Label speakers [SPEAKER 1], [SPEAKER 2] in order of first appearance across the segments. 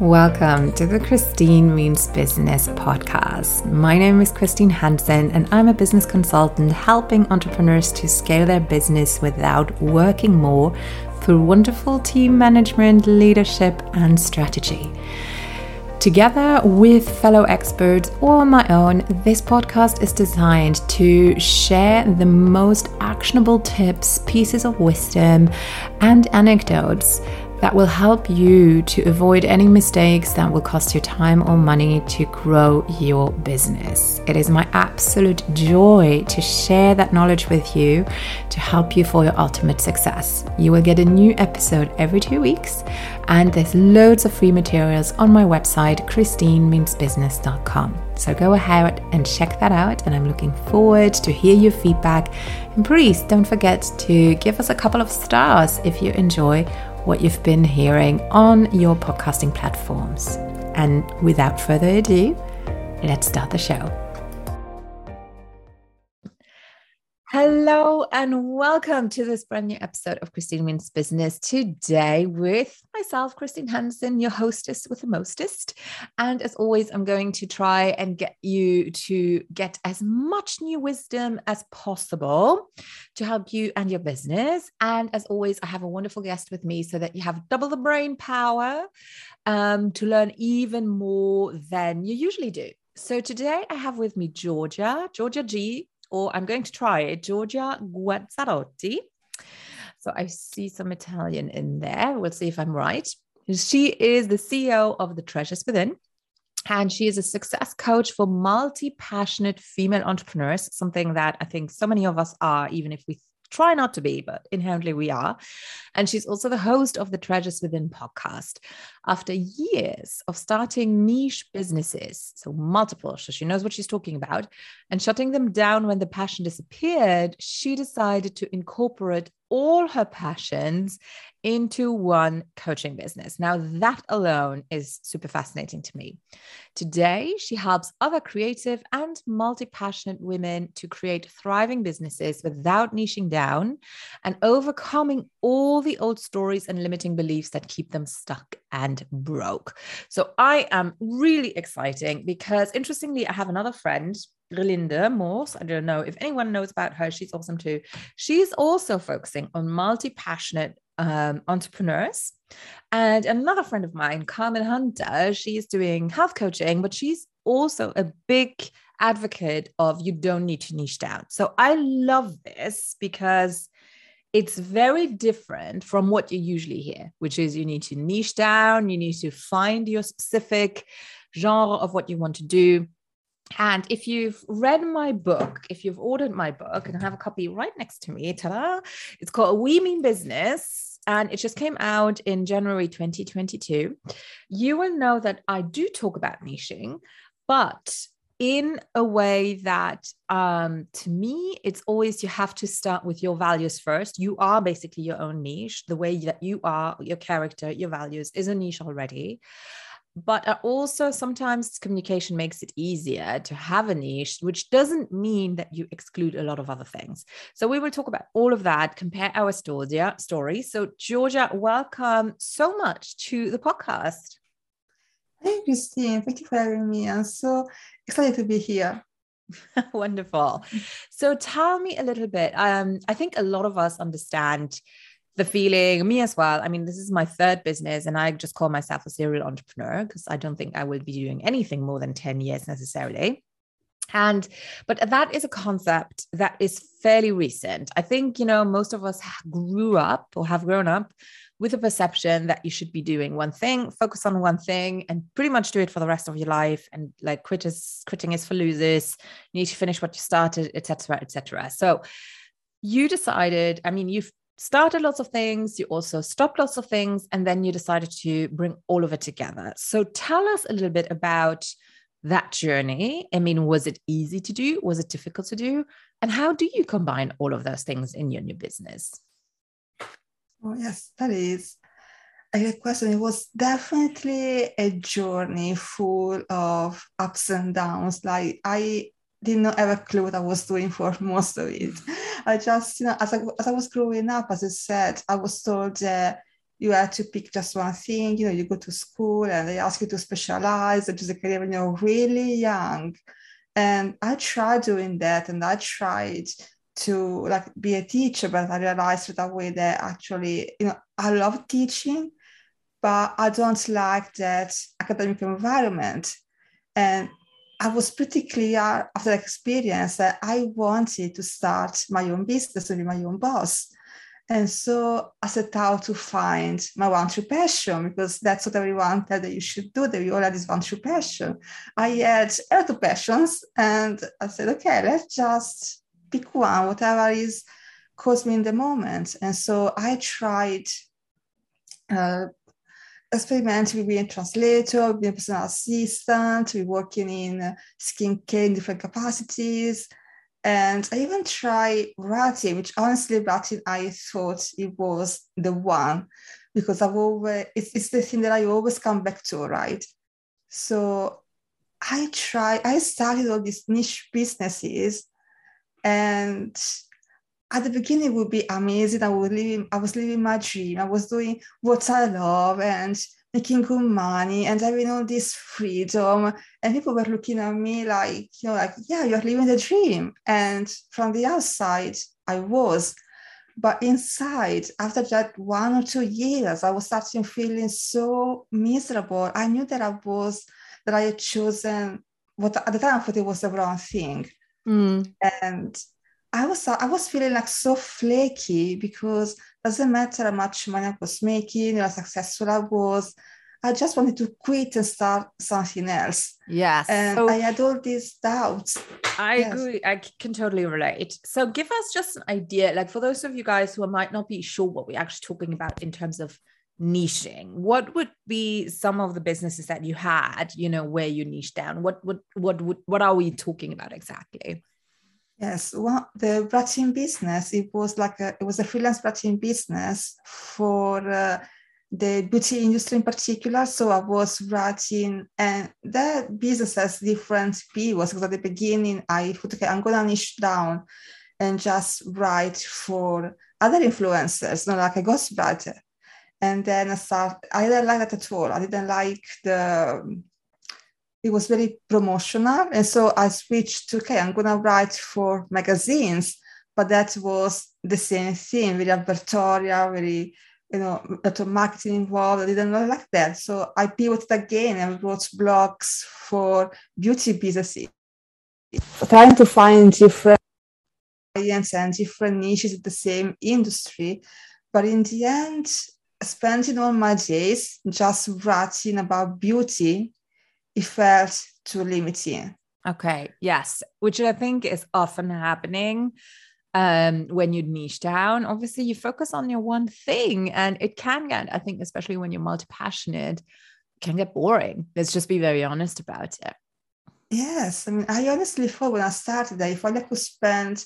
[SPEAKER 1] Welcome to the Christine Means Business podcast. My name is Christine Hansen, and I'm a business consultant helping entrepreneurs to scale their business without working more through wonderful team management, leadership, and strategy. Together with fellow experts or my own, this podcast is designed to share the most actionable tips, pieces of wisdom, and anecdotes that will help you to avoid any mistakes that will cost you time or money to grow your business. It is my absolute joy to share that knowledge with you to help you for your ultimate success. You will get a new episode every two weeks, and there's loads of free materials on my website, christinemeansbusiness.com. So go ahead and check that out, and I'm looking forward to hear your feedback. And please don't forget to give us a couple of stars if you enjoy what you've been hearing on your podcasting platforms. And without further ado, let's start the show. Hello and welcome to this brand new episode of Christine Means Business. Today with myself, Christine Hansen, your hostess with the mostest. And as always, I'm going to try and get you to get as much new wisdom as possible to help you and your business. And as always, I have a wonderful guest with me so that you have double the brain power um, to learn even more than you usually do. So today I have with me Georgia, Georgia G or I'm going to try it, Georgia Guazzarotti. So I see some Italian in there. We'll see if I'm right. She is the CEO of The Treasures Within. And she is a success coach for multi passionate female entrepreneurs, something that I think so many of us are, even if we try not to be, but inherently we are. And she's also the host of the Treasures Within podcast. After years of starting niche businesses, so multiple, so she knows what she's talking about, and shutting them down when the passion disappeared, she decided to incorporate all her passions into one coaching business. Now, that alone is super fascinating to me. Today, she helps other creative and multi passionate women to create thriving businesses without niching down and overcoming all the old stories and limiting beliefs that keep them stuck and broke. So, I am really exciting because interestingly, I have another friend Relinde Moors. I don't know if anyone knows about her. She's awesome too. She's also focusing on multi passionate um, entrepreneurs. And another friend of mine, Carmen Hunter, she's doing health coaching, but she's also a big advocate of you don't need to niche down. So I love this because it's very different from what you usually hear, which is you need to niche down, you need to find your specific genre of what you want to do. And if you've read my book, if you've ordered my book, and I have a copy right next to me, ta-da, it's called We Mean Business, and it just came out in January 2022. You will know that I do talk about niching, but in a way that um, to me it's always you have to start with your values first. You are basically your own niche. The way that you are your character your values is a niche already. But also sometimes communication makes it easier to have a niche which doesn't mean that you exclude a lot of other things. So we will talk about all of that compare our story. So georgia welcome so much to the podcast
[SPEAKER 2] hey christine thank you for having me i'm so excited to be here
[SPEAKER 1] wonderful so tell me a little bit um, i think a lot of us understand the feeling, me as well. I mean, this is my third business, and I just call myself a serial entrepreneur because I don't think I will be doing anything more than 10 years necessarily. And, but that is a concept that is fairly recent. I think, you know, most of us grew up or have grown up with a perception that you should be doing one thing, focus on one thing, and pretty much do it for the rest of your life. And like quit is, quitting is for losers. You need to finish what you started, etc., etc. So you decided, I mean, you've started lots of things, you also stopped lots of things, and then you decided to bring all of it together. So tell us a little bit about that journey. I mean, was it easy to do? Was it difficult to do? And how do you combine all of those things in your new business?
[SPEAKER 2] Oh, yes, that is a good question. It was definitely a journey full of ups and downs. Like I did not have a clue what I was doing for most of it. I just, you know, as I, as I was growing up, as I said, I was told that you had to pick just one thing. You know, you go to school and they ask you to specialize and choose a career when you're really young. And I tried doing that and I tried to like be a teacher, but I realized that way that actually, you know, I love teaching, but I don't like that academic environment. And I was pretty clear after that experience that I wanted to start my own business and be my own boss. And so I set out to find my one true passion because that's what everyone said that you should do, that you all had this one true passion. I had a lot of passions and I said, okay, let's just pick one, whatever is caused me in the moment. And so I tried uh, experimenting with being a translator, being a personal assistant, we working in skincare in different capacities. And I even tried writing, which honestly, writing, I thought it was the one because I've always, it's, it's the thing that I always come back to, right? So I tried, I started all these niche businesses and at the beginning it would be amazing. I was living, I was living my dream. I was doing what I love and making good money and having all this freedom. And people were looking at me like, you know, like, yeah, you're living the dream. And from the outside, I was. But inside, after that one or two years, I was starting feeling so miserable. I knew that I was, that I had chosen what at the time I thought it was the wrong thing. Mm. And I was I was feeling like so flaky because doesn't matter how much money I was making or how successful I was. I just wanted to quit and start something else.
[SPEAKER 1] Yes.
[SPEAKER 2] And so I had all these doubts.
[SPEAKER 1] I yes. agree. I can totally relate. So give us just an idea, like for those of you guys who might not be sure what we're actually talking about in terms of niching, what would be some of the businesses that you had, you know, where you niche down? What what what what, what are we talking about exactly?
[SPEAKER 2] Yes, well, the writing business, it was like a, it was a freelance writing business for uh, the beauty industry in particular. So I was writing, and that business has different pillars because at the beginning I thought, okay, I'm gonna niche down and just write for other influencers, not like a ghostwriter. And then I started, I didn't like that at all. I didn't like the it was very promotional. And so I switched to, okay, I'm to write for magazines. But that was the same thing, very advertorial, very, you know, lot of marketing involved. I didn't like that. So I pivoted again and wrote blogs for beauty businesses, trying to find different clients and different niches in the same industry. But in the end, spending all my days just writing about beauty it felt too limiting.
[SPEAKER 1] Okay, yes, which I think is often happening um, when you niche down. Obviously, you focus on your one thing, and it can get, I think, especially when you're multi passionate, can get boring. Let's just be very honest about it.
[SPEAKER 2] Yes, I mean, I honestly thought when I started that if I could spend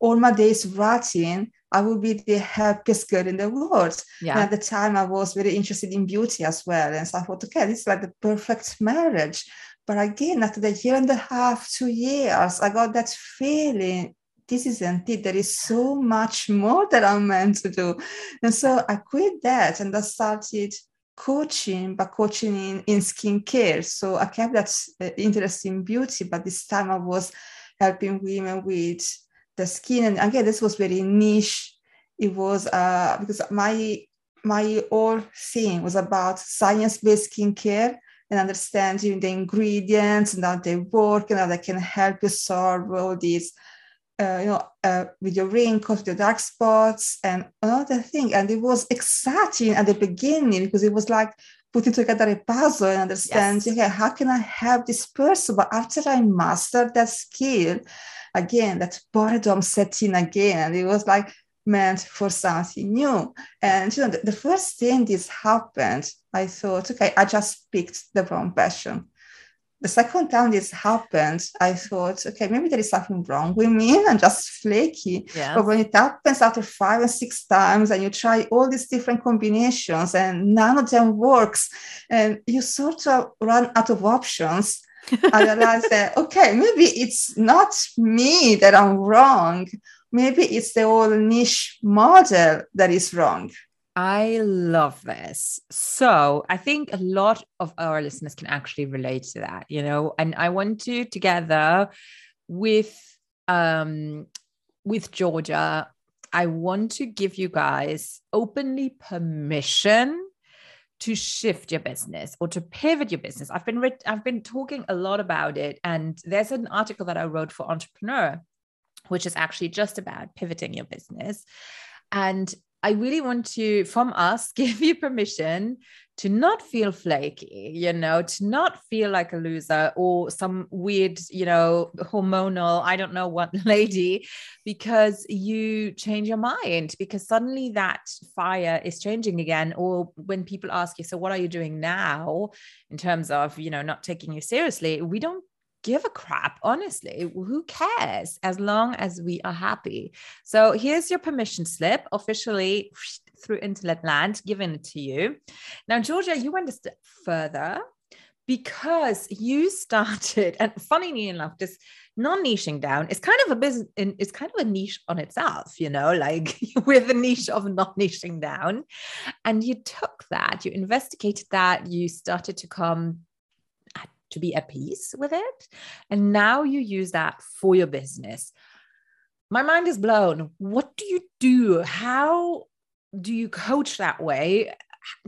[SPEAKER 2] all my days writing, I would be the happiest girl in the world. Yeah. And at the time, I was very interested in beauty as well. And so I thought, okay, this is like the perfect marriage. But again, after the year and a half, two years, I got that feeling this isn't it. There is so much more that I'm meant to do. And so I quit that and I started coaching, but coaching in, in skincare. So I kept that uh, interest in beauty, but this time I was helping women with the skin. And again, this was very niche. It was uh, because my my whole thing was about science-based skincare and understanding the ingredients and how they work and how they can help you solve all these, uh, you know, uh, with your wrinkles, your dark spots, and another thing. And it was exciting at the beginning because it was like putting together a puzzle and understanding, yes. okay, how can I help this person? But after I mastered that skill, again, that boredom set in again. It was like meant for something new. And you know, the, the first thing this happened, I thought, okay, I just picked the wrong passion. The second time this happened, I thought, okay, maybe there is something wrong with me. I'm just flaky. Yes. But when it happens after five or six times and you try all these different combinations and none of them works, and you sort of run out of options, I realized that, okay, maybe it's not me that I'm wrong. Maybe it's the whole niche model that is wrong.
[SPEAKER 1] I love this. So I think a lot of our listeners can actually relate to that, you know, and I want to together with um with Georgia, I want to give you guys openly permission to shift your business or to pivot your business. I've been re- I've been talking a lot about it and there's an article that I wrote for Entrepreneur which is actually just about pivoting your business. And I really want to, from us, give you permission to not feel flaky, you know, to not feel like a loser or some weird, you know, hormonal, I don't know what lady, because you change your mind, because suddenly that fire is changing again. Or when people ask you, so what are you doing now in terms of, you know, not taking you seriously? We don't give a crap, honestly. Who cares as long as we are happy? So here's your permission slip officially through Internet Land, given to you. Now, Georgia, you went a step further because you started, and funnily enough, this non-niching down is kind of a business it's kind of a niche on itself you know like with the niche of non-niching down and you took that you investigated that you started to come to be at peace with it. And now you use that for your business. My mind is blown. What do you do? How do you coach that way?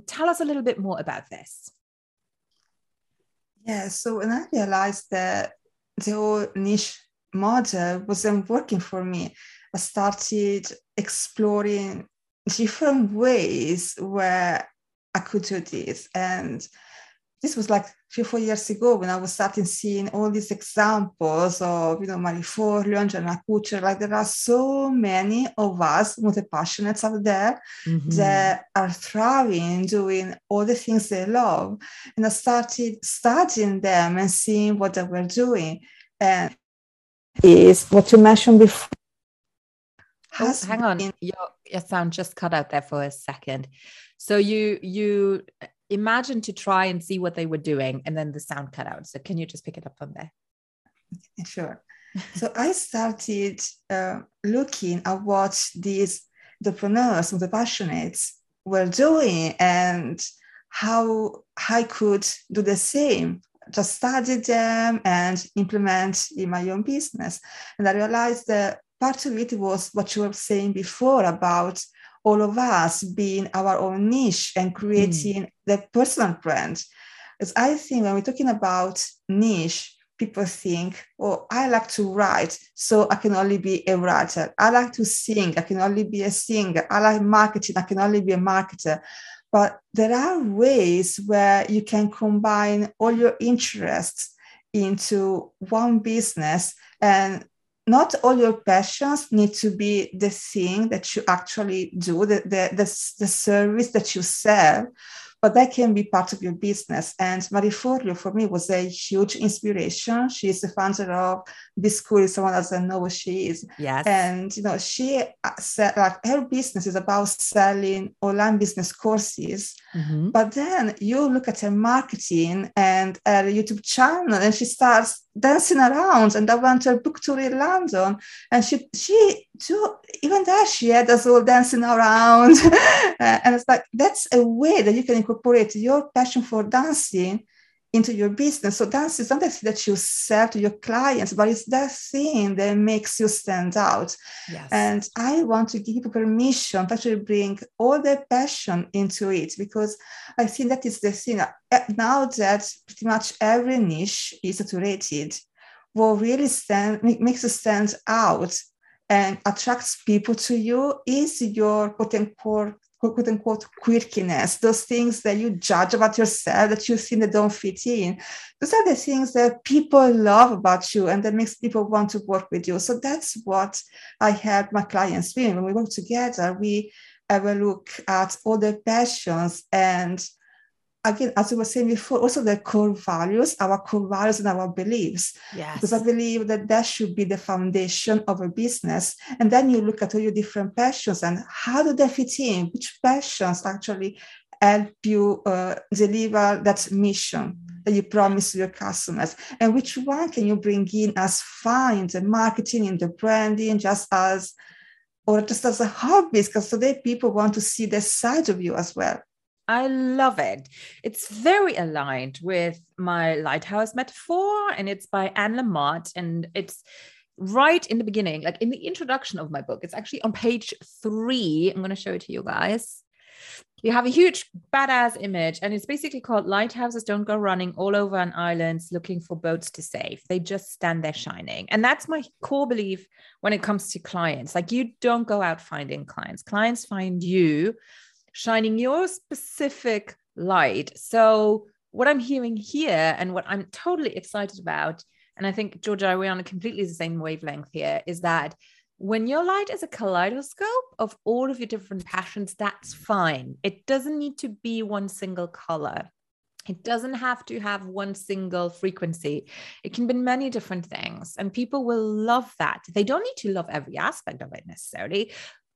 [SPEAKER 1] Tell us a little bit more about this.
[SPEAKER 2] Yeah, so when I realized that the whole niche model wasn't working for me, I started exploring different ways where I could do this. And this was like three, or four years ago when I was starting seeing all these examples of, you know, Marie Forleo and Jenna Kutcher. Like there are so many of us multi-passionates out there mm-hmm. that are thriving, doing all the things they love. And I started studying them and seeing what they were doing. And is what you mentioned before.
[SPEAKER 1] Oh, hang on, your, your sound just cut out there for a second. So you you imagine to try and see what they were doing and then the sound cut out. So can you just pick it up from there?
[SPEAKER 2] Sure. So i started uh, looking at what these entrepreneurs and the passionates were doing and how i could do the same. Just study them and implement in my own business. And i realized that part of it was what you were saying before about all of us being our own niche and creating mm. the personal brand. Because I think when we're talking about niche, people think, oh, I like to write, so I can only be a writer. I like to sing, I can only be a singer. I like marketing, I can only be a marketer. But there are ways where you can combine all your interests into one business and not all your passions need to be the thing that you actually do, the, the, the, the service that you sell, but that can be part of your business. And Marie Forleo, for me, was a huge inspiration. She is the founder of this School. If someone doesn't know what she is.
[SPEAKER 1] Yes.
[SPEAKER 2] And, you know, she uh, said, like, her business is about selling online business courses. Mm-hmm. But then you look at her marketing and her YouTube channel, and she starts dancing around. And I went to a book tour in London, and she, she, too, even there, she had us all dancing around. and it's like, that's a way that you can incorporate your passion for dancing into your business. So dance is not the thing that you sell to your clients, but it's that thing that makes you stand out. Yes. And I want to give you permission to actually bring all the passion into it because I think that is the thing. Uh, now that pretty much every niche is saturated, what really stand makes you stand out and attracts people to you is your quote unquote quote unquote quirkiness, those things that you judge about yourself that you think that don't fit in. Those are the things that people love about you and that makes people want to work with you. So that's what I help my clients with. When we work together, we have a look at all the passions and again, as we were saying before, also the core values, our core values and our beliefs.
[SPEAKER 1] Yes.
[SPEAKER 2] Because I believe that that should be the foundation of a business. And then you look at all your different passions and how do they fit in? Which passions actually help you uh, deliver that mission that you promise to your customers? And which one can you bring in as fine, the marketing and the branding, just as or just as a hobby because today people want to see the side of you as well
[SPEAKER 1] I love it. It's very aligned with my lighthouse metaphor, and it's by Anne Lamott. And it's right in the beginning, like in the introduction of my book. It's actually on page three. I'm going to show it to you guys. You have a huge badass image, and it's basically called Lighthouses Don't Go Running All Over an Island Looking for Boats to Save. They just stand there shining. And that's my core belief when it comes to clients. Like, you don't go out finding clients, clients find you shining your specific light. So, what I'm hearing here and what I'm totally excited about, and I think Georgia, we're on a completely the same wavelength here, is that when your light is a kaleidoscope of all of your different passions, that's fine. It doesn't need to be one single color. It doesn't have to have one single frequency. It can be many different things, and people will love that. They don't need to love every aspect of it necessarily,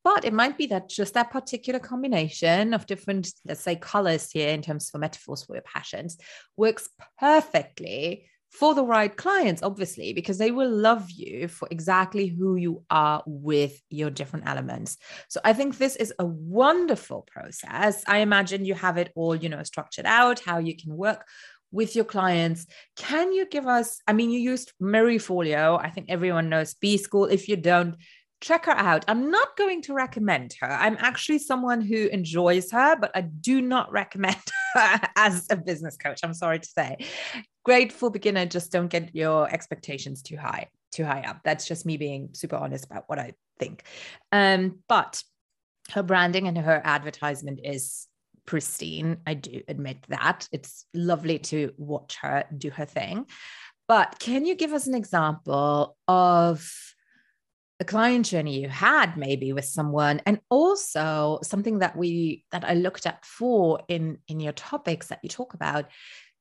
[SPEAKER 1] but it might be that just that particular combination of different, let's say, colors here in terms of metaphors for your passions works perfectly for the right clients, obviously, because they will love you for exactly who you are with your different elements. So I think this is a wonderful process. I imagine you have it all, you know, structured out, how you can work with your clients. Can you give us? I mean, you used Marie Forleo. I think everyone knows B School. If you don't, check her out. I'm not going to recommend her. I'm actually someone who enjoys her, but I do not recommend her as a business coach. I'm sorry to say. Great for beginner, just don't get your expectations too high, too high up. That's just me being super honest about what I think. Um, but her branding and her advertisement is pristine. I do admit that. It's lovely to watch her do her thing. But can you give us an example of the client journey you had maybe with someone and also something that we that i looked at for in in your topics that you talk about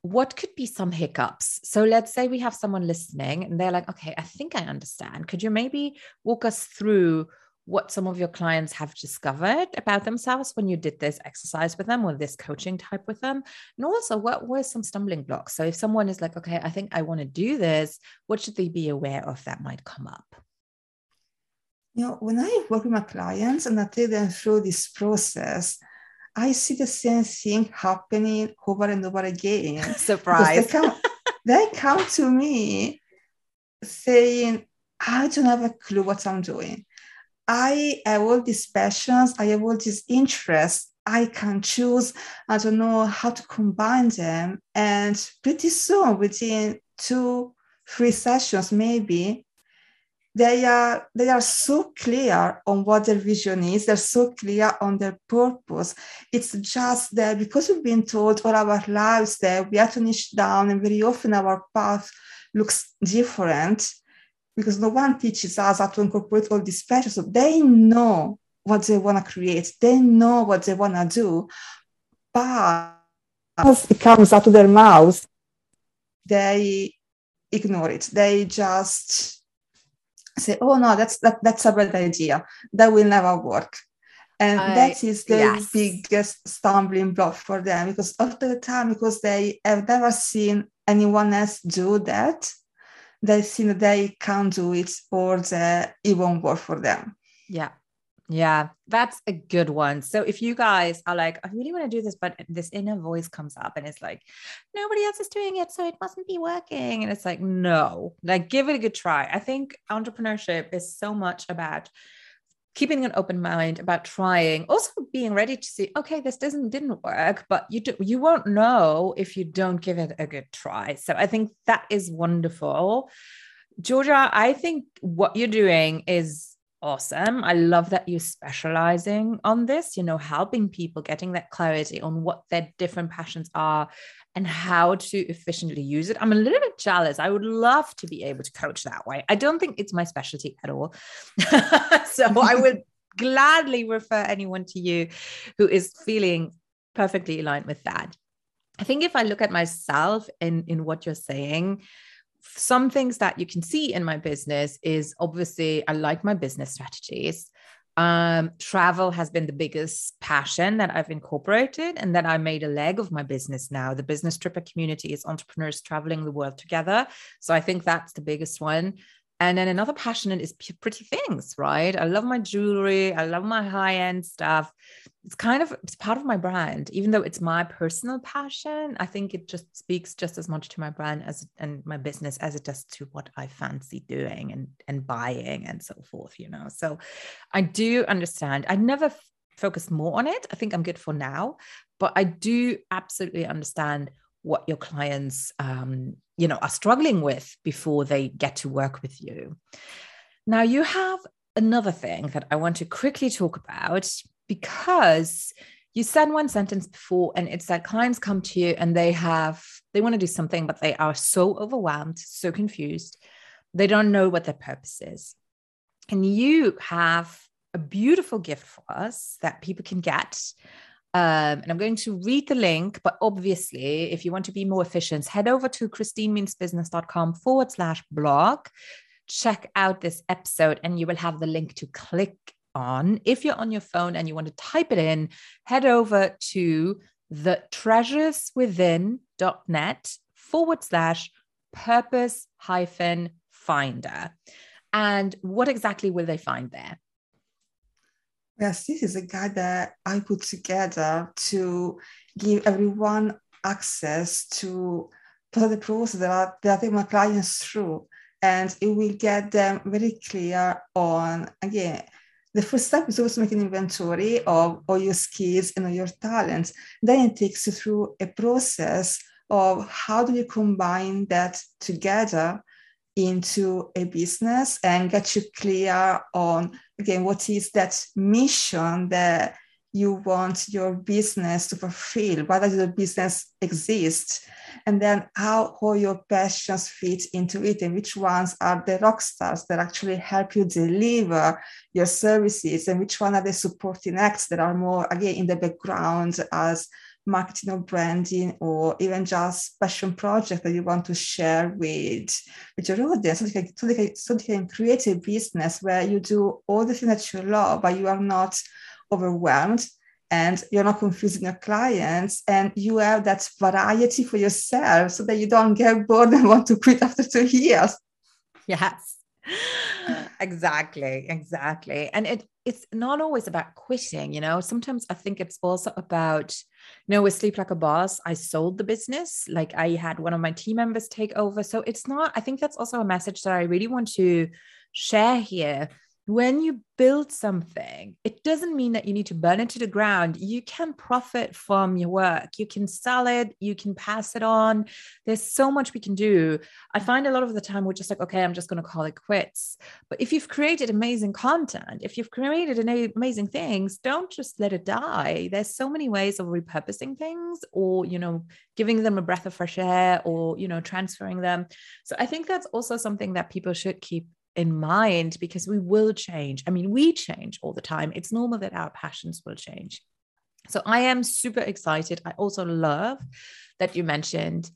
[SPEAKER 1] what could be some hiccups? So let's say we have someone listening and they're like okay i think i understand. Could you maybe walk us through what some of your clients have discovered about themselves when you did this exercise with them or this coaching type with them? And also what were some stumbling blocks? So if someone is like okay i think i want to do this what should they be aware of that might come up
[SPEAKER 2] you know, when I work with my clients and I take them through this process, I see the same thing happening over and over again.
[SPEAKER 1] Surprise.
[SPEAKER 2] They come, they come to me saying, I don't have a clue what I'm doing. I have all these passions, I have all these interests. I can choose, I don't know how to combine them. And pretty soon, within two, three sessions, maybe, they are they are so clear on what their vision is. They're so clear on their purpose. It's just that because we've been told all our lives that we have to niche down and very often our path looks different because no one teaches us how to incorporate all these passions so they know what they want to create. They know what they want to do. But as it comes out of their mouths they ignore it. They just say, oh no, that's that, that's a bad idea. That will never work. And I, that is the yes. biggest stumbling block for them because after the time, because they have never seen anyone else do that, they think they can't do it or that it won't work for them.
[SPEAKER 1] Yeah. Yeah, that's a good one. So if you guys are like, I really want to do this, but this inner voice comes up and it's like, nobody else is doing it, so it mustn't be working. And it's like, no, like give it a good try. I think entrepreneurship is so much about keeping an open mind about trying also being ready to see okay this doesn't didn't work but you do you won't know if you don't give it a good try so i think that is wonderful georgia i think what you're doing is awesome. I love that you're specializing on this, you know, helping people getting that clarity on what their different passions are and how to efficiently use it. I'm a little bit jealous. I would love to be able to coach that way. I don't think it's my specialty at all. so I would gladly refer anyone to you who is feeling perfectly aligned with that. I think if I look at myself in in what you're saying, some things that you can see in my business is obviously I like my business strategies. Um, travel has been the biggest passion that I've incorporated, and that I made a leg of my business now. The business tripper community is entrepreneurs traveling the world together. So I think that's the biggest one. And then another passion is pretty things, right? I love my jewelry. I love my high end stuff. It's kind of it's part of my brand, even though it's my personal passion. I think it just speaks just as much to my brand as and my business as it does to what I fancy doing and and buying and so forth. You know, so I do understand. I never f- more on it. I think I'm good for now, but I do absolutely understand what your clients um, you know are struggling with before they get to work with you. Now you have another thing that i want to quickly talk about because you said one sentence before and it's that clients come to you and they have they want to do something but they are so overwhelmed so confused they don't know what their purpose is. And you have a beautiful gift for us that people can get um, and I'm going to read the link, but obviously, if you want to be more efficient, head over to christinemeansbusiness.com forward slash blog. Check out this episode, and you will have the link to click on. If you're on your phone and you want to type it in, head over to the treasureswithin.net forward slash purpose hyphen finder. And what exactly will they find there?
[SPEAKER 2] Yes, this is a guide that I put together to give everyone access to the process that, I, that I take my clients through. And it will get them very clear on, again, the first step is always making inventory of all your skills and all your talents. Then it takes you through a process of how do you combine that together into a business and get you clear on again what is that mission that you want your business to fulfill why does your business exist? And then how all your passions fit into it and which ones are the rock stars that actually help you deliver your services and which one are the supporting acts that are more again in the background as marketing or branding or even just passion project that you want to share with, with your audience so they, can, so, they can, so they can create a business where you do all the things that you love, but you are not overwhelmed and you're not confusing your clients and you have that variety for yourself so that you don't get bored and want to quit after two years.
[SPEAKER 1] Yes. exactly exactly and it it's not always about quitting you know? Sometimes i think it's also about you know with sleep like a boss i sold the business like i had one of my team members take over. So it's not i think that's also a message that i really want to share here when you build something, it doesn't mean that you need to burn it to the ground. You can profit from your work. You can sell it, you can pass it on. There's so much we can do. I find a lot of the time we're just like, okay, I'm just going to call it quits. But if you've created amazing content, if you've created amazing things, don't just let it die. There's so many ways of repurposing things or, you know, giving them a breath of fresh air or, you know, transferring them. So I think that's also something that people should keep in mind because we will change. I mean, we change all the time. It's normal that our passions will change. So I am super excited. I also love that you mentioned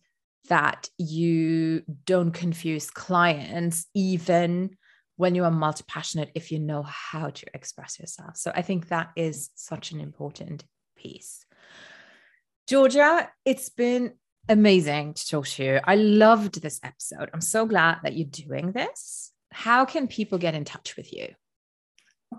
[SPEAKER 1] that you don't confuse clients even when you are multi passionate if you know how to express yourself. So I think that is such an important piece. Georgia, it's been amazing to talk to you. I loved this episode. I'm so glad that you're doing this how can people get in touch with you?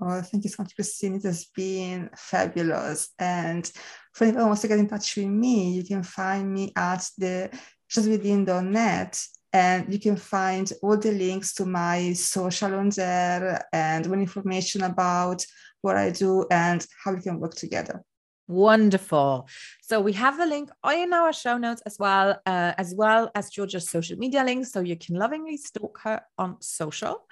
[SPEAKER 2] Oh, thank you so much, Christine. It has been fabulous. And for anyone who wants to get in touch with me, you can find me at the treasureswithin.net and you can find all the links to my social on there and more information about what I do and how we can work together.
[SPEAKER 1] Wonderful. So we have the link in our show notes as well, uh, as well as Georgia's social media links. So you can lovingly stalk her on social.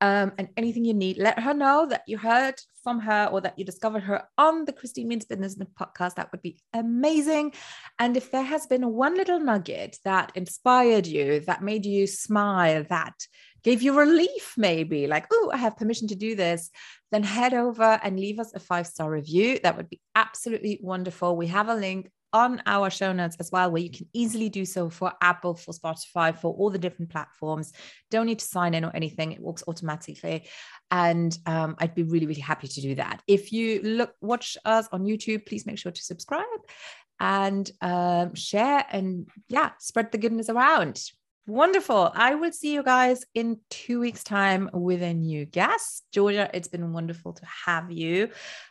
[SPEAKER 1] Um, and anything you need, let her know that you heard from her or that you discovered her on the Christine Means Business podcast. That would be amazing. And if there has been one little nugget that inspired you, that made you smile, that gave you relief, maybe like, oh, I have permission to do this, then head over and leave us a five star review. That would be absolutely wonderful. We have a link on our show notes as well, where you can easily do so for Apple, for Spotify, for all the different platforms. Don't need to sign in or anything, it works automatically. And um, I'd be really, really happy to do that. If you look, watch us on YouTube, please make sure to subscribe and um, share and yeah, spread the goodness around. Wonderful. I will see you guys in two weeks' time with a new guest. Georgia, it's been wonderful to have you.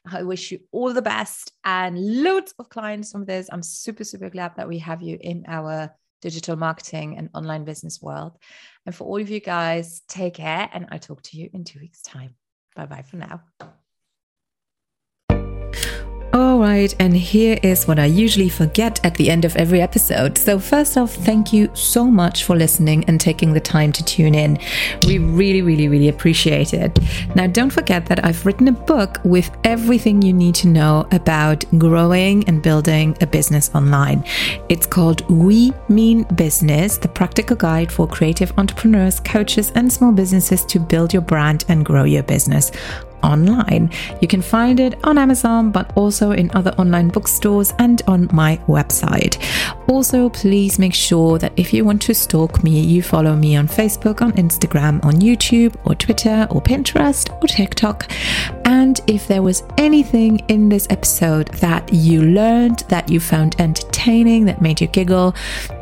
[SPEAKER 1] I wish you all the best and loads of clients from this. I'm super, super glad that we have you in our digital marketing and online business world. And for all of you guys, take care. And I'll talk to you in two weeks' time. Bye bye for now. Right, and here is what I usually forget at the end of every episode. So, first off, thank you so much for listening and taking the time to tune in. We really, really, really appreciate it. Now, don't forget that I've written a book with everything you need to know about growing and building a business online. It's called We Mean Business, the practical guide for creative entrepreneurs, coaches, and small businesses to build your brand and grow your business online. You can find it on Amazon, but also in other online bookstores and on my website. Also, please make sure that if you want to stalk me, you follow me on Facebook, on Instagram, on YouTube, or Twitter, or Pinterest, or TikTok. And if there was anything in this episode that you learned, that you found entertaining, that made you giggle,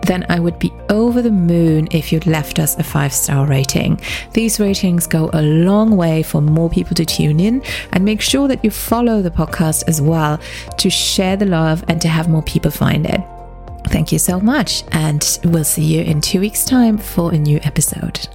[SPEAKER 1] then I would be over the moon if you'd left us a five star rating. These ratings go a long way for more people to tune in and make sure that you follow the podcast as well to share the love and to have more people find it. Thank you so much, and we'll see you in two weeks' time for a new episode.